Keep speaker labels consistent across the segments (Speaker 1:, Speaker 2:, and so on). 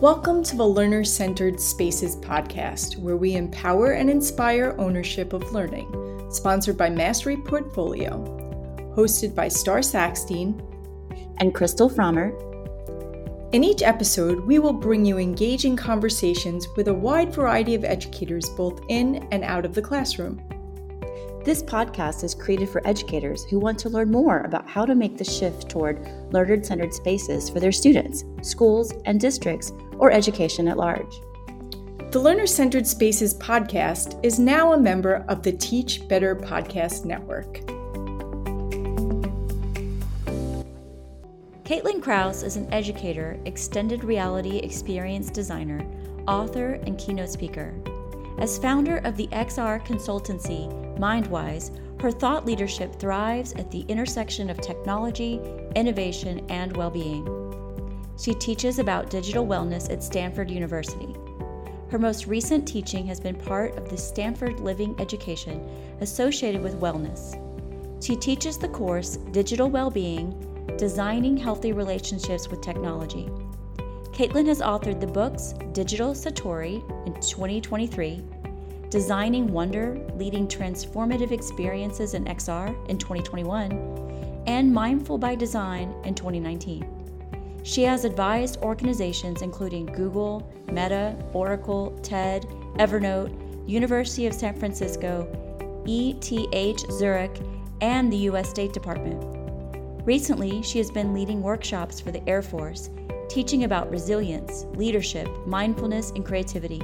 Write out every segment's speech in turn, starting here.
Speaker 1: Welcome to the Learner Centered Spaces podcast, where we empower and inspire ownership of learning, sponsored by Mastery Portfolio, hosted by Starr Sackstein
Speaker 2: and Crystal Frommer.
Speaker 1: In each episode, we will bring you engaging conversations with a wide variety of educators both in and out of the classroom.
Speaker 2: This podcast is created for educators who want to learn more about how to make the shift toward learner centered spaces for their students, schools, and districts, or education at large.
Speaker 1: The Learner Centered Spaces podcast is now a member of the Teach Better Podcast Network.
Speaker 2: Caitlin Krause is an educator, extended reality experience designer, author, and keynote speaker. As founder of the XR consultancy Mindwise, her thought leadership thrives at the intersection of technology, innovation, and well being. She teaches about digital wellness at Stanford University. Her most recent teaching has been part of the Stanford Living Education associated with wellness. She teaches the course Digital Wellbeing Designing Healthy Relationships with Technology. Caitlin has authored the books Digital Satori in 2023, Designing Wonder Leading Transformative Experiences in XR in 2021, and Mindful by Design in 2019. She has advised organizations including Google, Meta, Oracle, TED, Evernote, University of San Francisco, ETH Zurich, and the U.S. State Department. Recently, she has been leading workshops for the Air Force teaching about resilience, leadership, mindfulness, and creativity.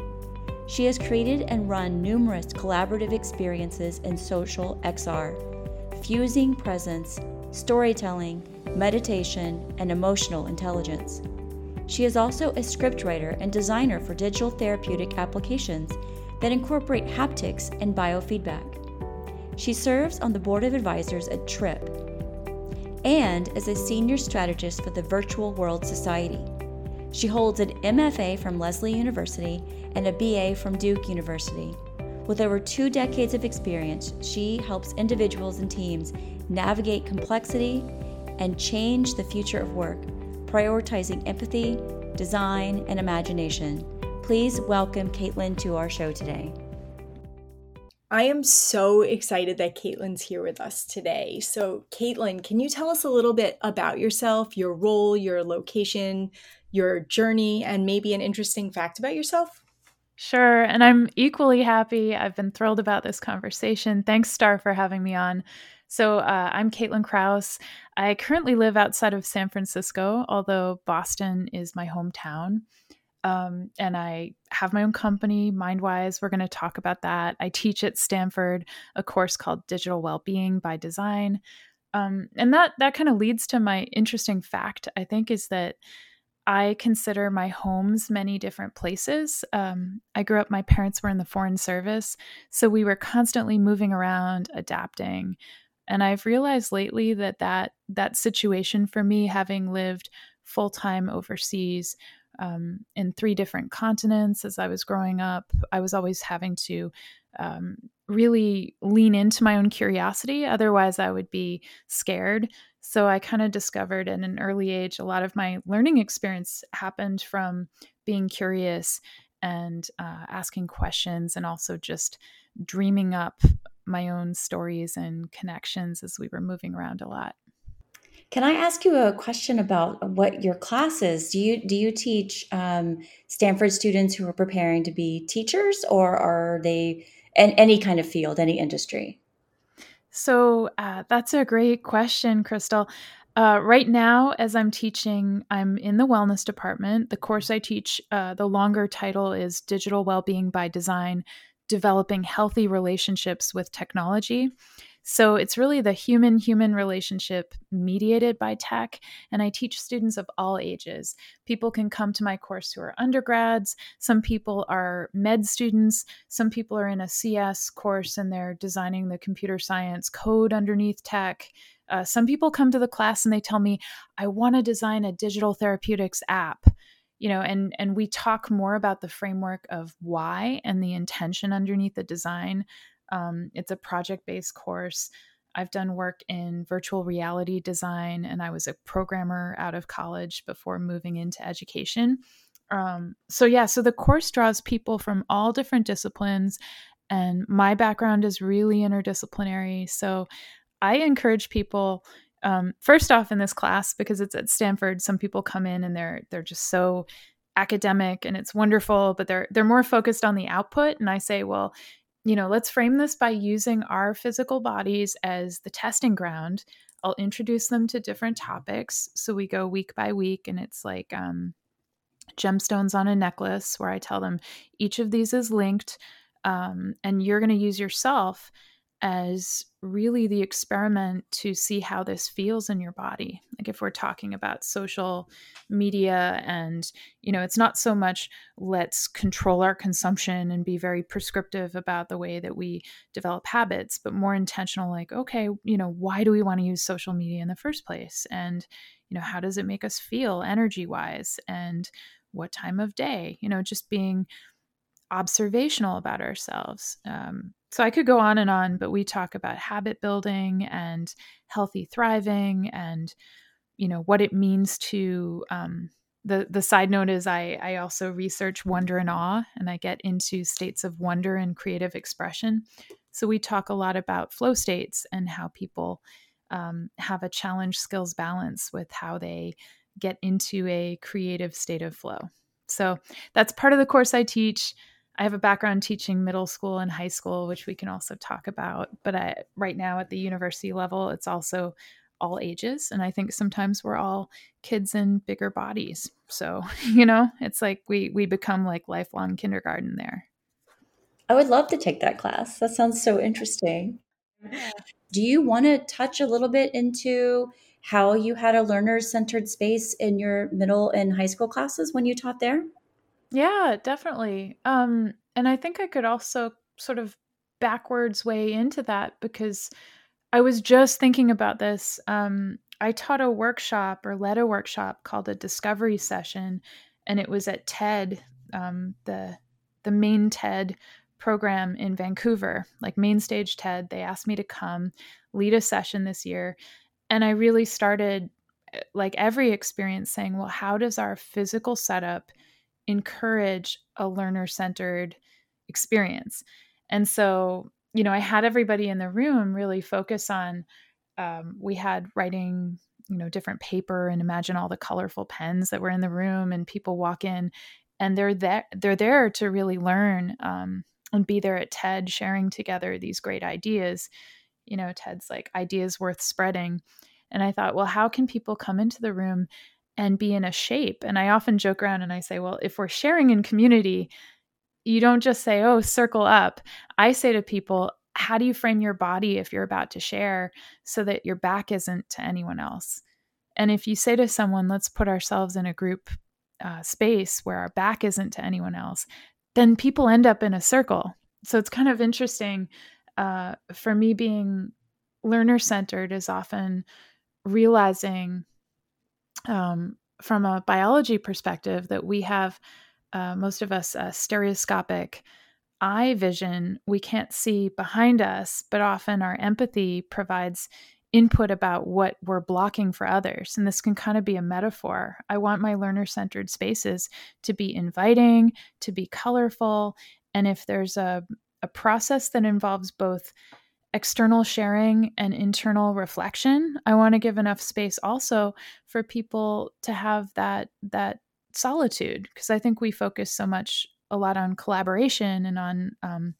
Speaker 2: She has created and run numerous collaborative experiences in social XR, fusing presence, storytelling, meditation, and emotional intelligence. She is also a scriptwriter and designer for digital therapeutic applications that incorporate haptics and biofeedback. She serves on the board of advisors at TRIPP, and is a senior strategist for the Virtual World Society. She holds an MFA from Lesley University and a BA from Duke University. With over two decades of experience, she helps individuals and teams navigate complexity and change the future of work, prioritizing empathy, design, and imagination. Please welcome Caitlin to our show today.
Speaker 1: I am so excited that Caitlin's here with us today. So, Caitlin, can you tell us a little bit about yourself, your role, your location, your journey, and maybe an interesting fact about yourself?
Speaker 3: Sure. And I'm equally happy. I've been thrilled about this conversation. Thanks, Starr, for having me on. So, uh, I'm Caitlin Krause. I currently live outside of San Francisco, although Boston is my hometown. Um, and I have my own company, Mindwise. We're going to talk about that. I teach at Stanford a course called Digital Wellbeing by Design. Um, and that that kind of leads to my interesting fact, I think, is that I consider my homes many different places. Um, I grew up, my parents were in the Foreign Service, so we were constantly moving around, adapting. And I've realized lately that that, that situation for me, having lived full time overseas, um, in three different continents as I was growing up. I was always having to um, really lean into my own curiosity. Otherwise, I would be scared. So I kind of discovered at an early age a lot of my learning experience happened from being curious and uh, asking questions and also just dreaming up my own stories and connections as we were moving around a lot.
Speaker 2: Can I ask you a question about what your class is? Do you do you teach um, Stanford students who are preparing to be teachers, or are they in any kind of field, any industry?
Speaker 3: So uh, that's a great question, Crystal. Uh, right now, as I'm teaching, I'm in the wellness department. The course I teach, uh, the longer title is Digital Wellbeing by Design Developing Healthy Relationships with Technology. So it's really the human human relationship mediated by tech. And I teach students of all ages. People can come to my course who are undergrads, some people are med students, some people are in a CS course and they're designing the computer science code underneath tech. Uh, some people come to the class and they tell me, I want to design a digital therapeutics app you know and and we talk more about the framework of why and the intention underneath the design um, it's a project based course. I've done work in virtual reality design, and I was a programmer out of college before moving into education. Um, so yeah, so the course draws people from all different disciplines, and my background is really interdisciplinary. So I encourage people um, first off in this class because it's at Stanford. Some people come in and they're they're just so academic and it's wonderful, but they're they're more focused on the output. And I say, well, you know, let's frame this by using our physical bodies as the testing ground. I'll introduce them to different topics. So we go week by week, and it's like um, gemstones on a necklace, where I tell them each of these is linked, um, and you're going to use yourself as really the experiment to see how this feels in your body. Like if we're talking about social media and you know it's not so much let's control our consumption and be very prescriptive about the way that we develop habits but more intentional like okay you know why do we want to use social media in the first place? And you know how does it make us feel energy wise and what time of day? You know just being observational about ourselves. Um, so I could go on and on, but we talk about habit building and healthy thriving and you know what it means to um, the the side note is I I also research wonder and awe and I get into states of wonder and creative expression. So we talk a lot about flow states and how people um, have a challenge skills balance with how they get into a creative state of flow. So that's part of the course I teach. I have a background teaching middle school and high school, which we can also talk about. But I, right now at the university level, it's also all ages. And I think sometimes we're all kids in bigger bodies. So, you know, it's like we, we become like lifelong kindergarten there.
Speaker 2: I would love to take that class. That sounds so interesting. Do you want to touch a little bit into how you had a learner centered space in your middle and high school classes when you taught there?
Speaker 3: Yeah, definitely. Um, and I think I could also sort of backwards way into that because I was just thinking about this. Um, I taught a workshop or led a workshop called a discovery session, and it was at TED, um, the the main TED program in Vancouver, like main stage TED. They asked me to come lead a session this year, and I really started, eh, like every experience, saying, "Well, how does our physical setup?" Encourage a learner centered experience. And so, you know, I had everybody in the room really focus on, um, we had writing, you know, different paper and imagine all the colorful pens that were in the room and people walk in and they're there, they're there to really learn um, and be there at TED sharing together these great ideas. You know, TED's like ideas worth spreading. And I thought, well, how can people come into the room and be in a shape. And I often joke around and I say, well, if we're sharing in community, you don't just say, oh, circle up. I say to people, how do you frame your body if you're about to share so that your back isn't to anyone else? And if you say to someone, let's put ourselves in a group uh, space where our back isn't to anyone else, then people end up in a circle. So it's kind of interesting uh, for me being learner centered is often realizing um, from a biology perspective that we have uh, most of us uh, stereoscopic eye vision we can't see behind us but often our empathy provides input about what we're blocking for others and this can kind of be a metaphor. I want my learner centered spaces to be inviting to be colorful and if there's a, a process that involves both external sharing and internal reflection. I want to give enough space also for people to have that that solitude because i think we focus so much a lot on collaboration and on um,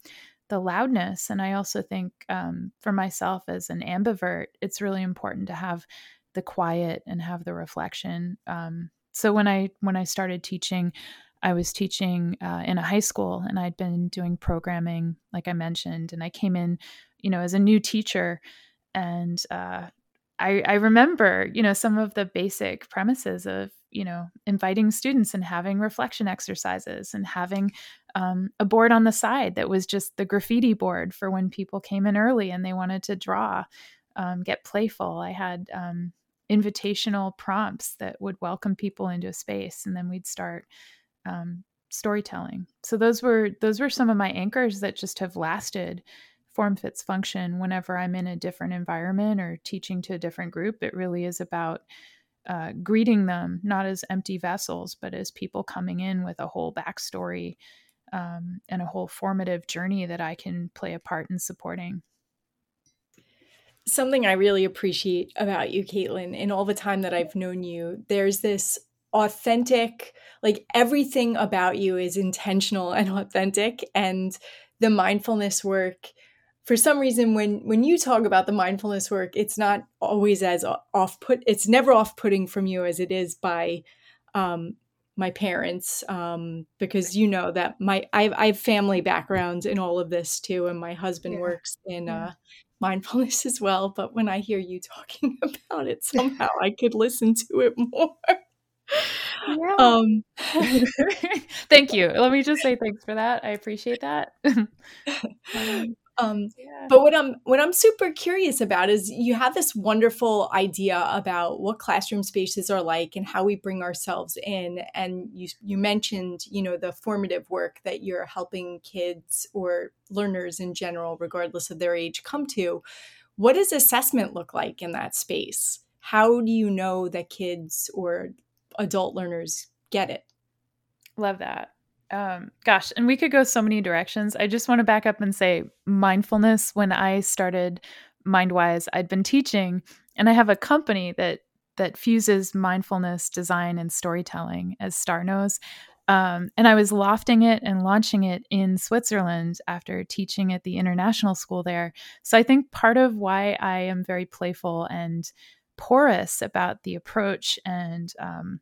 Speaker 3: the loudness. And i also think um, for myself as an ambivert it's really important to have the quiet and have the reflection. Um, so when i when i started teaching I was teaching uh, in a high school and I'd been doing programming, like I mentioned, and I came in you know, as a new teacher. And uh, I, I remember, you know, some of the basic premises of, you know, inviting students and having reflection exercises and having um, a board on the side that was just the graffiti board for when people came in early and they wanted to draw, um, get playful. I had um, invitational prompts that would welcome people into a space, and then we'd start um, storytelling. So those were those were some of my anchors that just have lasted form fits function whenever I'm in a different environment or teaching to a different group. It really is about uh, greeting them not as empty vessels, but as people coming in with a whole backstory um, and a whole formative journey that I can play a part in supporting.
Speaker 1: Something I really appreciate about you, Caitlin, in all the time that I've known you, there's this authentic, like everything about you is intentional and authentic. And the mindfulness work for some reason when when you talk about the mindfulness work it's not always as off put it's never off putting from you as it is by um, my parents um, because you know that my I, I, have family backgrounds in all of this too and my husband yeah. works in yeah. uh, mindfulness as well but when i hear you talking about it somehow i could listen to it more
Speaker 3: yeah. Um, Thank you. Let me just say thanks for that. I appreciate that.
Speaker 1: um, um, yeah. But what I'm what I'm super curious about is you have this wonderful idea about what classroom spaces are like and how we bring ourselves in. And you you mentioned you know the formative work that you're helping kids or learners in general, regardless of their age, come to. What does assessment look like in that space? How do you know that kids or adult learners get it?
Speaker 3: Love that um, gosh, and we could go so many directions. I just want to back up and say mindfulness. When I started MindWise, I'd been teaching, and I have a company that that fuses mindfulness, design, and storytelling as Starr knows. Um, and I was lofting it and launching it in Switzerland after teaching at the international school there. So I think part of why I am very playful and porous about the approach and um,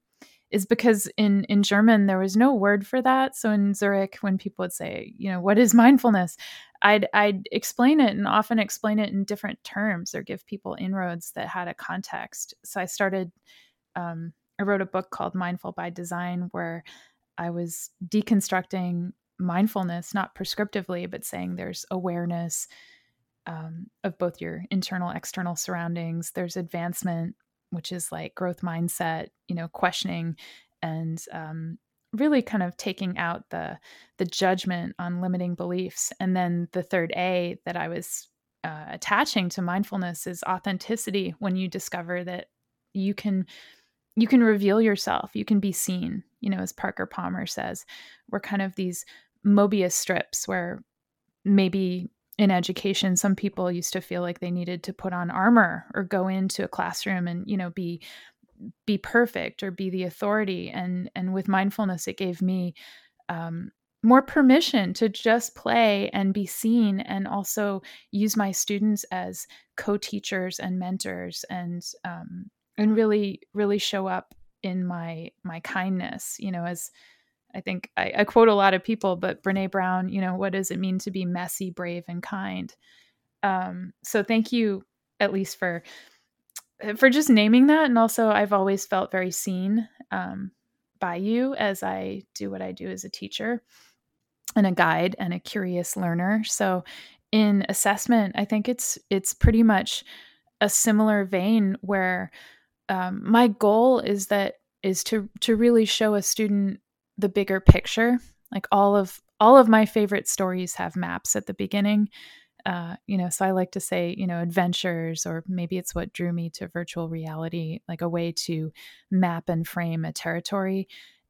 Speaker 3: is because in in German there was no word for that. So in Zurich, when people would say, you know, what is mindfulness, I'd I'd explain it and often explain it in different terms or give people inroads that had a context. So I started. Um, I wrote a book called Mindful by Design, where I was deconstructing mindfulness, not prescriptively, but saying there's awareness um, of both your internal, external surroundings. There's advancement which is like growth mindset, you know, questioning and um, really kind of taking out the the judgment on limiting beliefs. And then the third A that I was uh, attaching to mindfulness is authenticity. When you discover that you can you can reveal yourself, you can be seen. You know, as Parker Palmer says, we're kind of these Mobius strips where maybe in education some people used to feel like they needed to put on armor or go into a classroom and you know be be perfect or be the authority. And and with mindfulness it gave me um, more permission to just play and be seen and also use my students as co-teachers and mentors and um, and really really show up in my my kindness you know as I think I, I, quote a lot of people, but Brene Brown, you know, what does it mean to be messy, brave, and kind? Um, so thank you, at least for for just naming that, and also I've always felt very seen um, by you as I do what I do as a teacher and a guide and a curious learner. So in assessment, I think it's it's pretty much a similar vein where um, my goal is that is to to really show a student the bigger picture. Like all of all of my favorite stories have maps at the beginning. Uh, you know so i like to say you know adventures or maybe it's what drew me to virtual reality like a way to map and frame a territory.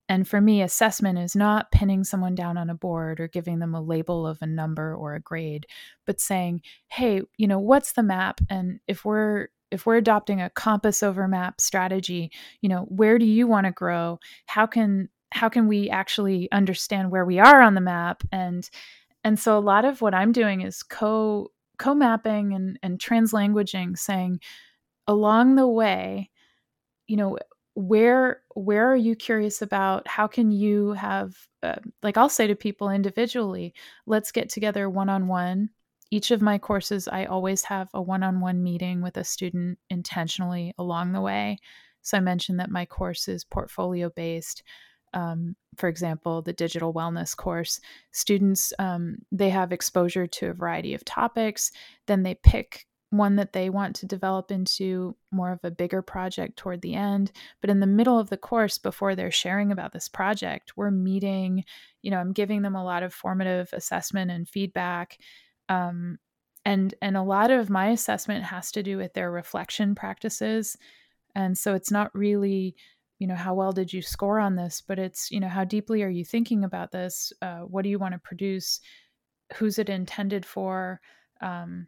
Speaker 3: And for me assessment is not pinning someone down on a board or giving them a label of a number or a grade but saying hey you know what's the map? And if we're if we're adopting a compass over map strategy you know where do you want to grow? How can how can we actually understand where we are on the map? And and so a lot of what i'm doing is co co-mapping and and translanguaging saying along the way you know where where are you curious about? How can you have uh, like i'll say to people individually let's get together one-on-one each of my courses i always have a one-on-one meeting with a student intentionally along the way. So i mentioned that my course is portfolio based um, for example, the digital wellness course, students um, they have exposure to a variety of topics. Then they pick one that they want to develop into more of a bigger project toward the end. But in the middle of the course, before they're sharing about this project, we're meeting. You know, I'm giving them a lot of formative assessment and feedback. Um, and and a lot of my assessment has to do with their reflection practices And so it's not really, you know, how well did you score on this, but it's, you know, how deeply are you thinking about this? Uh, what do you want to produce? Who's it intended for? Um,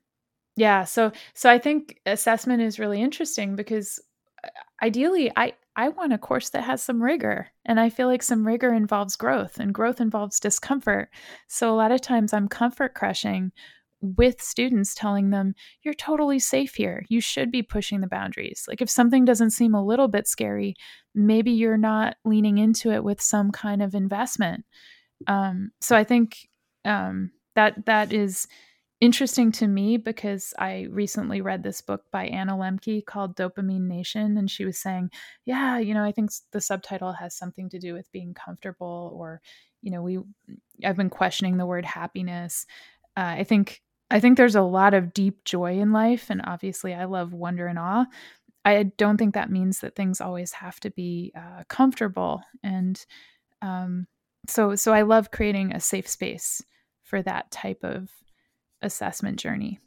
Speaker 3: yeah, so so I think assessment is really interesting because uh, ideally I I want a course that has some rigor and I feel like some rigor involves growth and growth involves discomfort. So a lot of times I'm comfort crushing with students telling them you're totally safe here. You should be pushing the boundaries. Like if something doesn't seem a little bit scary, maybe you're not leaning into it with some kind of investment. Um, so I think um, that that is interesting to me because I recently read this book by Anna Lembke called Dopamine Nation. And she was saying, yeah, you know, I think the subtitle has something to do with being comfortable or, you know, we, I've been questioning the word happiness. Uh, I think, I think there's a lot of deep joy in life. And obviously I love wonder and awe. I don't think that means that things always have to be uh, comfortable. And, um, so, so I love creating a safe space for that type of assessment journey.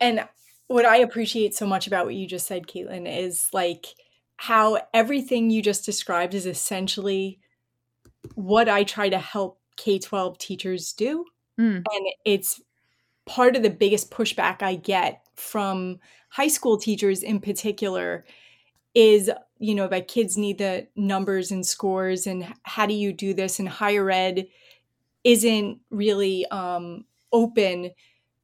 Speaker 1: And what I appreciate so much about what you just said, Caitlin, is like how everything you just described is essentially what I try to help K 12 teachers do. Mm. And it's part of the biggest pushback I get from high school teachers in particular is you know that kids need the numbers and scores and how do you do this and higher ed isn't really um, open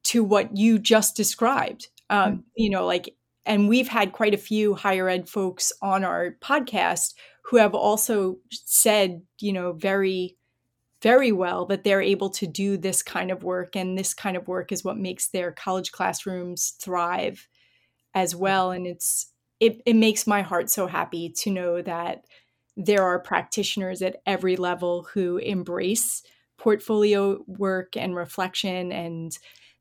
Speaker 1: to what you just described. Um, mm-hmm. You know, like, and we've had quite a few higher ed folks on our podcast who have also said, you know, very, very well that they're able to do this kind of work. And this kind of work is what makes their college classrooms thrive as well. And it's, it, it makes my heart so happy to know that there are practitioners at every level who embrace portfolio work and reflection and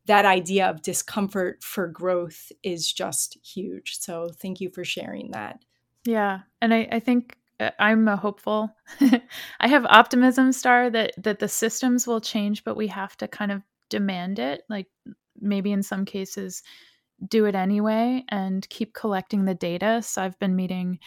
Speaker 1: that idea of discomfort for growth is just huge. So thank you for sharing that.
Speaker 3: Yeah. And I, I think I'm a hopeful. I have optimism, Starr, that that the systems will change, but we have to kind of demand it. Like maybe in some cases, do it anyway and keep collecting the data. So I've been meeting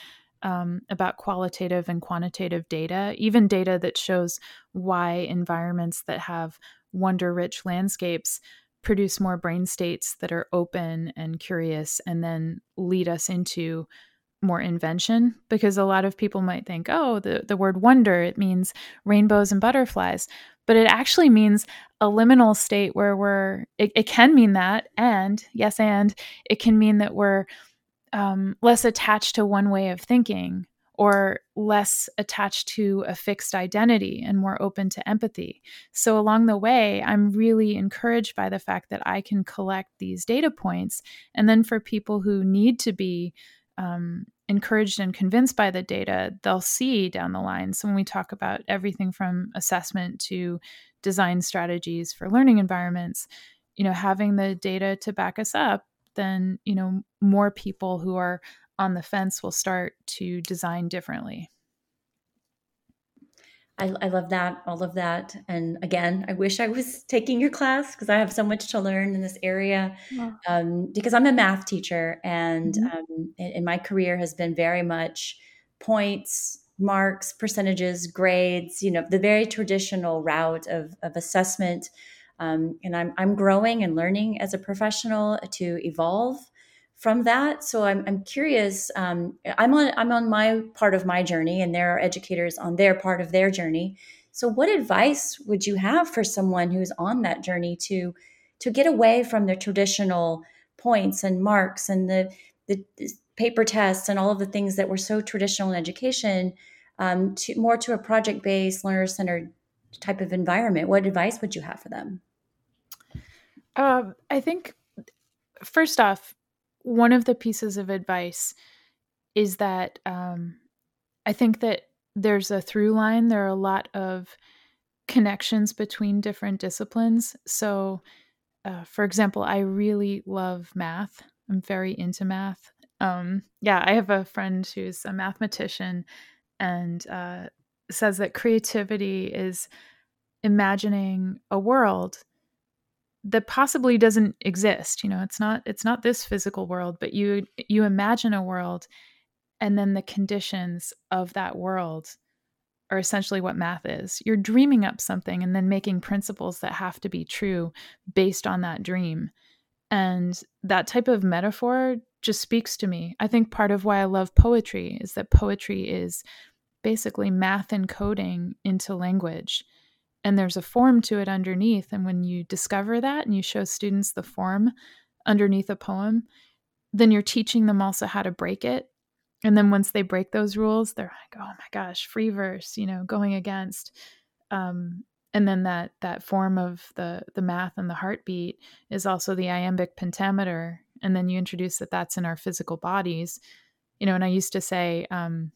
Speaker 3: um, about qualitative and quantitative data, even data that shows why environments that have wonder rich landscapes produce more brain states that are open and curious and then lead us into more invention because a lot of people might think oh the, the word wonder it means rainbows and butterflies but it actually means a liminal state where we're it, it can mean that and yes and it can mean that we're um, less attached to one way of thinking or less attached to a fixed identity and more open to empathy. So, along the way, I'm really encouraged by the fact that I can collect these data points. And then, for people who need to be um, encouraged and convinced by the data, they'll see down the line. So, when we talk about everything from assessment to design strategies for learning environments, you know, having the data to back us up then you know more people who are on the fence will start to design differently
Speaker 2: I, I, love that, all of that. And again, I wish I was taking your class because I have so much to learn in this area. Yeah. Um, because I'm a math teacher, and, mm-hmm. um, and, and my career has been very much points, marks, percentages, grades. You know, the very traditional route of of assessment um, and I'm, I'm growing and learning as a professional to evolve from that. So I'm, I'm curious. Um, I'm on I'm on my part of my journey, and there are educators on their part of their journey. So, what advice would you have for someone who's on that journey to to get away from the traditional points and marks and the the paper tests and all of the things that were so traditional in education um, to more to a project based learner centered type of environment? What advice would you have for them?
Speaker 3: Um, I think first off, one of the pieces of advice is that um, I think that there's a through line. There are a lot of connections between different disciplines. So, uh, for example, I really love math. I'm very into math. Um, yeah, I have a friend who's a mathematician and uh, says that creativity is imagining a world that possibly doesn't exist you know it's not it's not this physical world but you you imagine a world and then the conditions of that world are essentially what math is. You're dreaming up something and then making principles that have to be true based on that dream. And that type of metaphor just speaks to me. I think part of why i love poetry is that poetry is basically math encoding into language and there's a form to it underneath. And when you discover that and you show students the form underneath a poem, then you're teaching them also how to break it. And then once they break those rules, they're like, oh my gosh, free verse, you know, going against. Um, and then that that form of the the math and the heartbeat is also the iambic pentameter. And then you introduce that that's in our physical bodies, you know. And I used to say, um,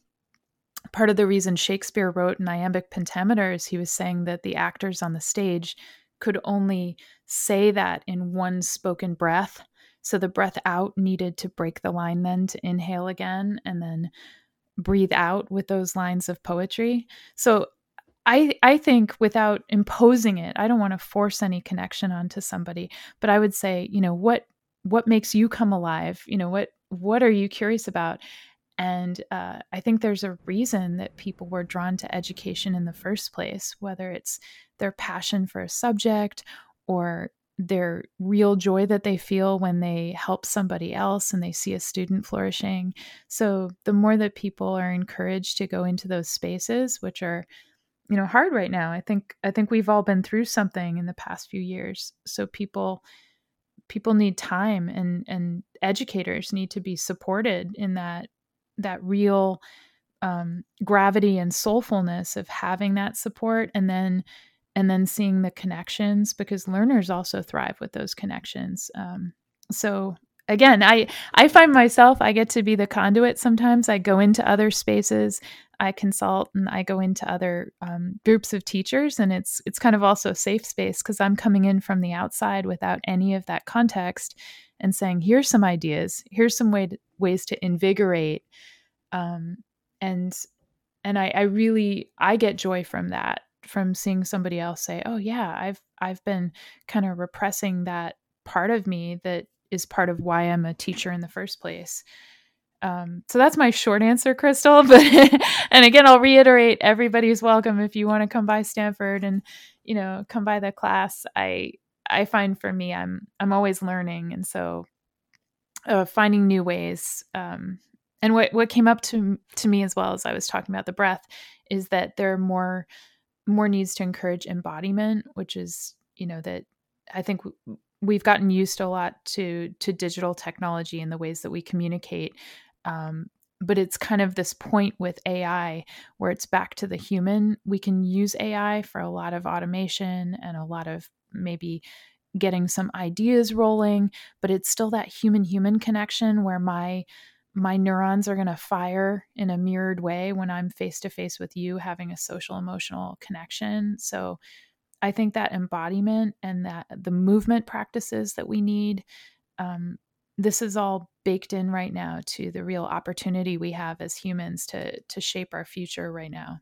Speaker 3: part of the reason Shakespeare wrote an iambic pentameter is he was saying that the actors on the stage could only say that in one spoken breath. So the breath out needed to break the line then to inhale again and then breathe out with those lines of poetry. So I I think without imposing it, I don't want to force any connection onto somebody, but I would say, you know, what what makes you come alive? You know, what what are you curious about? And uh, I think there's a reason that people were drawn to education in the first place, whether it's their passion for a subject or their real joy that they feel when they help somebody else and they see a student flourishing. So the more that people are encouraged to go into those spaces, which are you know hard right now i think i think we've all been through something in the past few years so people people need time and and educators need to be supported in that that real um, gravity and soulfulness of having that support and then and then seeing the connections because learners also thrive with those connections um, so again i i find myself i get to be the conduit sometimes i go into other spaces i consult and i go into other um, groups of teachers and it's it's kind of also a safe space because i'm coming in from the outside without any of that context and saying here's some ideas. Here's some way to, ways to invigorate um, and and I, I really i get joy from that from seeing somebody else say oh yeah i've i've been kind of repressing that part of me that is part of why i'm a teacher in the first place. Um, so that's my short answer crystal but and again i'll reiterate everybody's welcome. If you want to come by stanford and you know come by the class i i find for me i'm i'm always learning and so uh, finding new ways um, and what what came up to to me as well as I was talking about the breath is that there are more more needs to encourage embodiment, which is you know that I think we've gotten used a lot to to digital technology and the ways that we communicate. Um, but it's kind of this point with AI where it's back to the human. We can use AI for a lot of automation and a lot of maybe getting some ideas rolling, but it's still that human human connection where my my neurons are going to fire in a mirrored way when I'm face to face with you having a social emotional connection. So I think that embodiment and that the movement practices that we need, um, this is all baked in right now to the real opportunity we have as humans to to shape our future right now.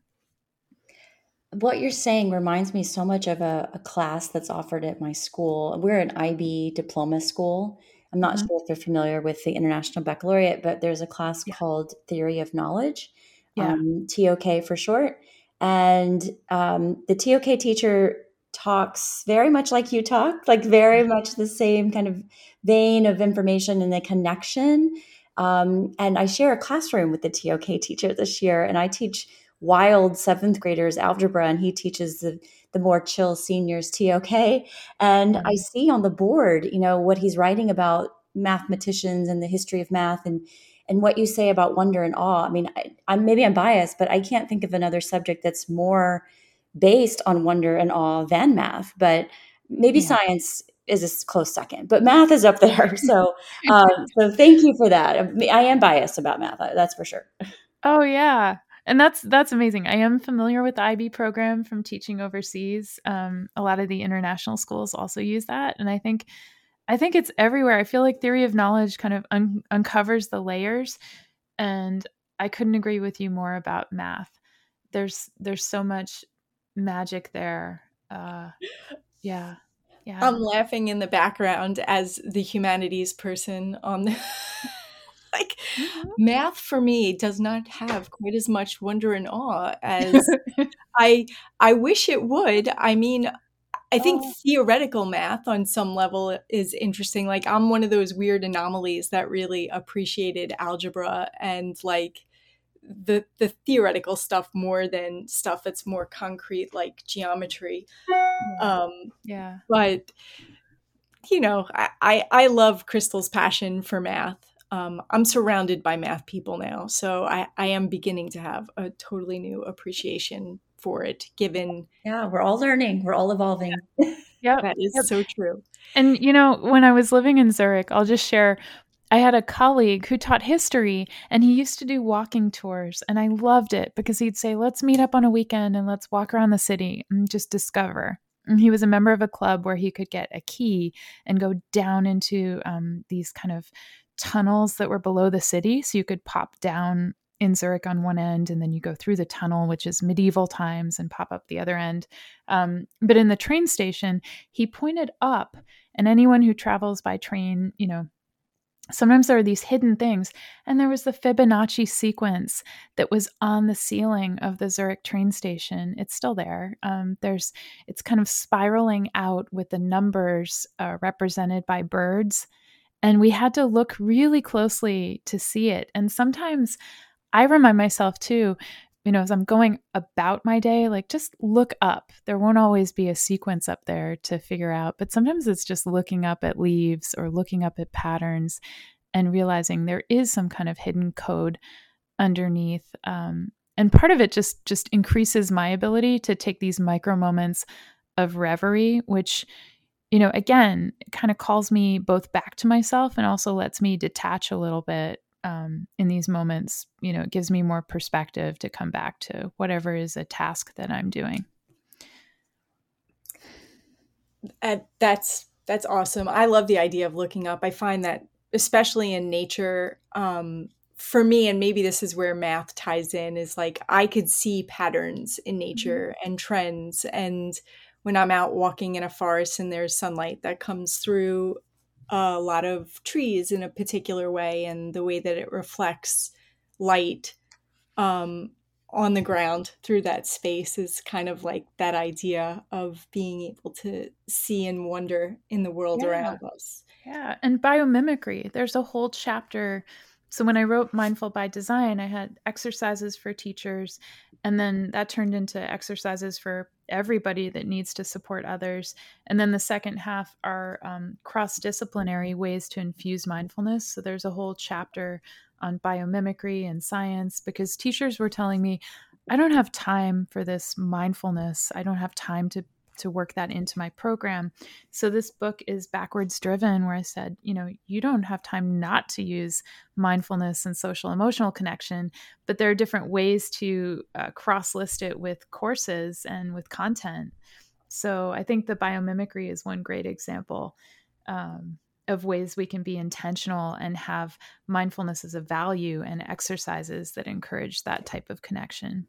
Speaker 2: What you're saying reminds me so much of a, a class that's offered at my school. We're an IB diploma school, I'm not mm-hmm. sure if you're familiar with the International Baccalaureate, but there's a class yeah. called Theory of Knowledge, yeah. um, TOK for short. And um, the TOK teacher talks very much like you talk, like very mm-hmm. much the same kind of vein of information and the connection. Um, and I share a classroom with the TOK teacher this year, and I teach wild seventh graders algebra, and he teaches the the more chill seniors TOK. And I mm-hmm. see on the board, you know, what he's writing about mathematicians and the history of math and and what you say about wonder and awe. I mean, I, I'm maybe I'm biased, but I can't think of another subject that's more based on wonder and awe than math. But maybe yeah. science is a close second, but math is up there. So, um, so thank you for that. I am biased about math. That's for sure.
Speaker 3: Oh yeah, and that's that's amazing. I am familiar with the IB program from teaching overseas. Um, a lot of the international schools also use that, and I think I think it's everywhere. I feel like theory of knowledge kind of un- uncovers the layers, and I couldn't agree with you more about math. There's there's so much magic there. Uh, yeah.
Speaker 1: Yeah. I'm laughing in the background as the humanities person on the like mm-hmm. math for me does not have quite as much wonder and awe as I I wish it would. I mean, I think oh. theoretical math on some level is interesting. Like I'm one of those weird anomalies that really appreciated algebra and like the the theoretical stuff more than stuff that's more concrete like geometry. Um,
Speaker 3: yeah.
Speaker 1: But you know, I, I, I love Crystal's passion for math. Um, I'm surrounded by math people now, so I, I am beginning to have a totally new appreciation for it. Given,
Speaker 2: yeah, we're all learning, we're all evolving.
Speaker 1: Yeah, that is yep. so true.
Speaker 3: And you know, when I was living in Zurich, I'll just share I had a colleague who taught history and he used to do walking tours. And I loved it because he'd say, let's meet up on a weekend and let's walk around the city and just discover. And he was a member of a club where he could get a key and go down into um, these kind of tunnels that were below the city. So you could pop down in Zurich on one end, and then you go through the tunnel, which is medieval times, and pop up the other end. Um, but in the train station, he pointed up, and anyone who travels by train, you know, sometimes there are these hidden things. And there was the Fibonacci sequence that was on the ceiling of the Zurich train station. It's still there. Um, there's it's kind of spiraling out with the numbers uh, represented by birds. And we had to look really closely to see it. And sometimes I remind myself too, you know, as I'm going about my day, like just look up. There won't always be a sequence up there to figure out, but sometimes it's just looking up at leaves or looking up at patterns and realizing there is some kind of hidden code underneath. Um, and part of it just just increases my ability to take these micro moments of reverie, which you know, again, it kind of calls me both back to myself and also lets me detach a little bit um, in these moments, you know, it gives me more perspective to come back to whatever is a task that I'm doing.
Speaker 1: Uh, that's that's awesome. I love the idea of looking up. I find that especially in nature, um, for me, and maybe this is where math ties in, is like I could see patterns in nature mm-hmm. and trends. And when I'm out walking in a forest and there's sunlight that comes through a lot of trees in a particular way and the way that it reflects light um, on the ground through that space is kind of like that idea of being able to see and wonder in the world yeah. around us.
Speaker 3: Yeah. And biomimicry, there's a whole chapter. So when I wrote Mindful by Design, I had exercises for teachers, and then that turned into exercises for everybody that needs to support others. And then the second half are um, cross disciplinary ways to infuse mindfulness. So there's a whole chapter on biomimicry and science because teachers were telling me, I don't have time for this mindfulness. I don't have time to to work that into my program. So this book is backwards driven where I said, you know, you don't have time not to use mindfulness and social emotional connection, but there are different ways to uh, cross list it with courses and with content. So I think the biomimicry is one great example. Um, of ways we can be intentional and have mindfulness as a value and exercises that encourage that type of connection.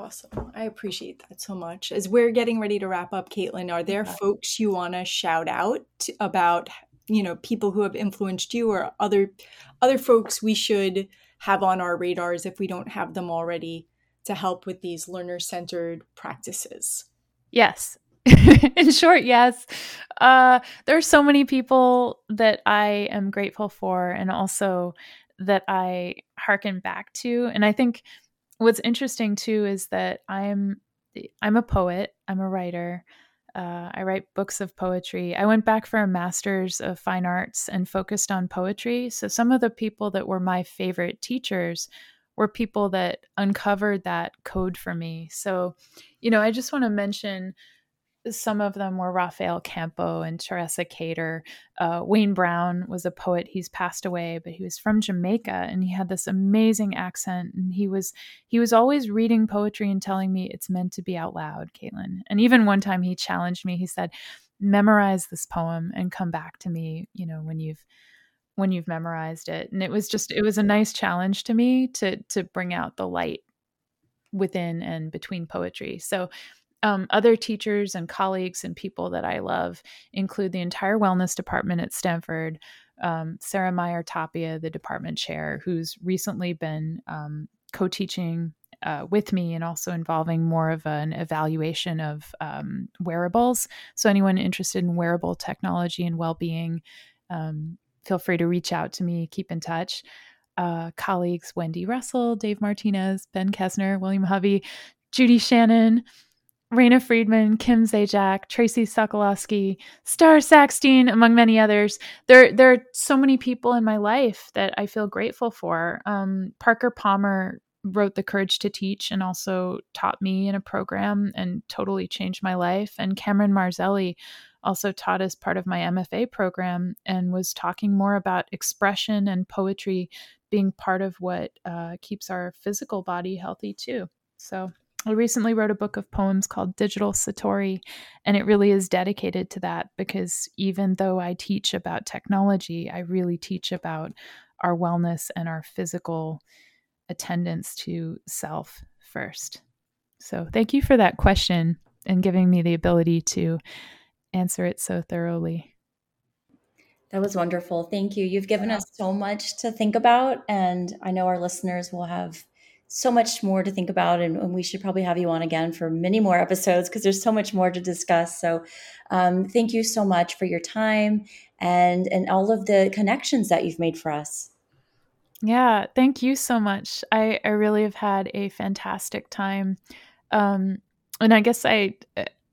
Speaker 1: Awesome. I appreciate that so much. As we're getting ready to wrap up, Caitlin, are there folks you want to shout out about, you know, people who have influenced you or other other folks we should have on our radars if we don't have them already to help with these learner-centered practices?
Speaker 3: Yes. In short, yes. Uh, there are so many people that I am grateful for and also that I hearken back to. And I think what's interesting too is that I'm I'm a poet. I'm a writer. Uh, I write books of poetry. I went back for a master's of fine arts and focused on poetry. So some of the people that were my favorite teachers were people that uncovered that code for me. So, you know, I just want to mention some of them were Rafael Campo and Teresa Cader. Uh, Wayne Brown was a poet. He's passed away, but he was from Jamaica and he had this amazing accent. And he was he was always reading poetry and telling me it's meant to be out loud, Caitlin. And even one time he challenged me. He said, "Memorize this poem and come back to me. You know when you've." when you've memorized it and it was just it was a nice challenge to me to to bring out the light within and between poetry so Um, other teachers and colleagues and people that I love include the entire wellness department at Stanford, um, Sarah Meyer Tapia, the department chair, who's recently been um, co teaching uh, with me and also involving more of an evaluation of um, wearables. So, anyone interested in wearable technology and well being, um, feel free to reach out to me, keep in touch. Uh, colleagues Wendy Russell, Dave Martinez, Ben Kesner, William Hovey, Judy Shannon, Raina Friedman, Kim Zajac, Tracy Sokolowski, Starr Sackstein, among many others. There, there are so many people in my life that I feel grateful for. Um, Parker Palmer wrote The Courage to Teach and also taught me in a program and totally changed my life. And Cameron Marzelli also taught as part of my MFA program and was talking more about expression and poetry being part of what uh, keeps our physical body healthy too. So I recently wrote a book of poems called Digital Satori, and it really is dedicated to that because even though I teach about technology, I really teach about our wellness and our physical attendance to self first. So, thank you for that question and giving me the ability to answer it so thoroughly.
Speaker 2: That was wonderful. Thank you. You've given us so much to think about, and I know our listeners will have so much more to think about. And, and we should probably have you on again for many more episodes because there's so much more to discuss. So, um, thank you so much for your time and and all of the connections that you've made for us.
Speaker 3: Yeah, thank you so much. I, I really have had a fantastic time. Um, and I guess I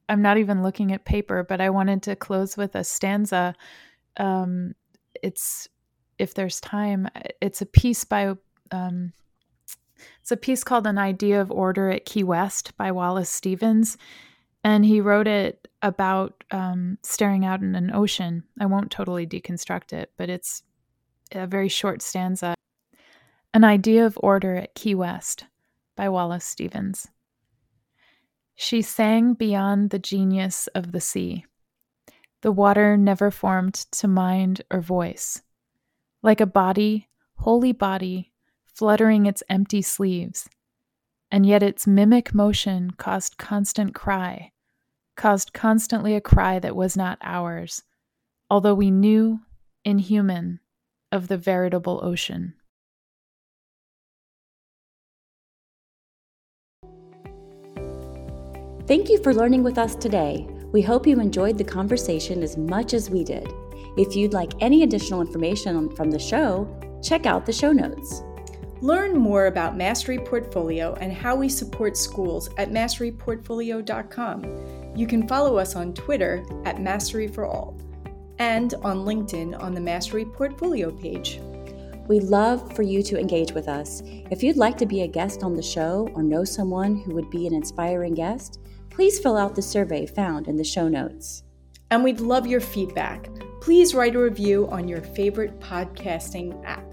Speaker 3: I'm not even looking at paper, but I wanted to close with a stanza. Um, it's if there's time, it's a piece by um, it's a piece called An Idea of Order at Key West by Wallace Stevens. And he wrote it about um, staring out in an ocean. I won't totally deconstruct it, but it's a very short stanza. An Idea of Order at Key West by Wallace Stevens. She sang beyond the genius of the sea. The water never formed to mind or voice. Like a body, wholly body, fluttering its empty sleeves, and yet its mimic motion caused constant cry, caused constantly a cry that was not ours, although we knew, inhuman, of the veritable ocean.
Speaker 2: Thank you for learning with us today. We hope you enjoyed the conversation as much as we did. If you'd like any additional information from the show, check out the show notes.
Speaker 1: Learn more about Mastery Portfolio and how we support schools at masteryportfolio.com. You can follow us on Twitter at Mastery for All and on LinkedIn on the Mastery Portfolio page.
Speaker 2: We'd love for you to engage with us. If you'd like to be a guest on the show or know someone who would be an inspiring guest, please fill out the survey found in the show notes.
Speaker 1: And we'd love your feedback. Please write a review on your favorite podcasting app.